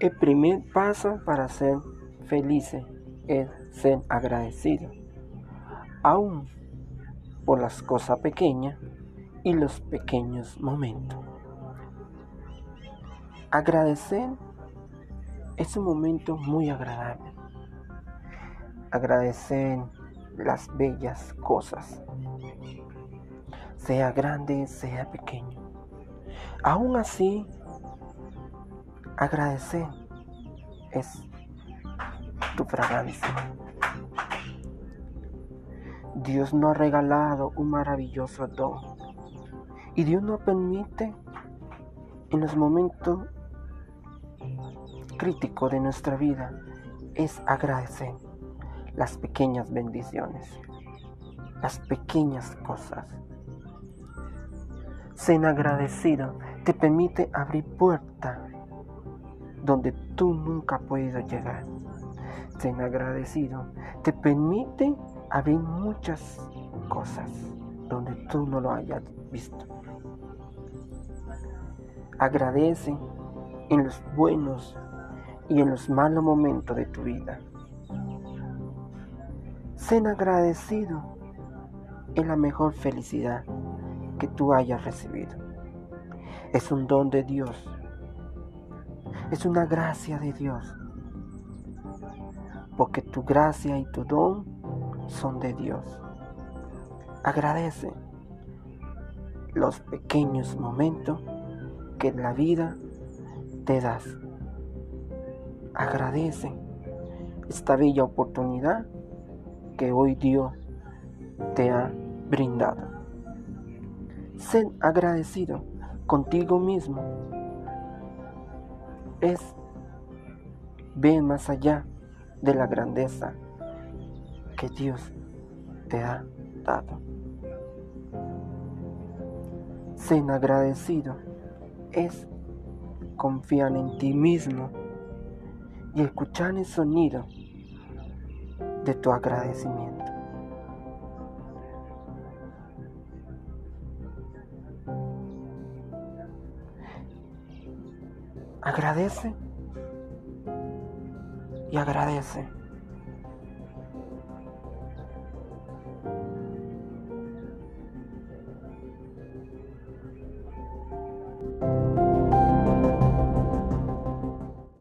El primer paso para ser feliz es ser agradecido, aún por las cosas pequeñas y los pequeños momentos. Agradecer es un momento muy agradable. Agradecer las bellas cosas, sea grande, sea pequeño. Aún así, agradecer es tu fragancia. Dios nos ha regalado un maravilloso don y Dios nos permite en los momentos críticos de nuestra vida es agradecer las pequeñas bendiciones, las pequeñas cosas. Ser agradecido te permite abrir puertas donde tú nunca has podido llegar. Ser agradecido te permite abrir muchas cosas donde tú no lo hayas visto. Agradece en los buenos y en los malos momentos de tu vida. Ser agradecido es la mejor felicidad que tú hayas recibido. Es un don de Dios. Es una gracia de Dios. Porque tu gracia y tu don son de Dios. Agradece los pequeños momentos que la vida te das. Agradece esta bella oportunidad que hoy Dios te ha brindado. Ser agradecido contigo mismo es ver más allá de la grandeza que Dios te ha dado. Ser agradecido es confiar en ti mismo y escuchar el sonido de tu agradecimiento. Agradece y agradece.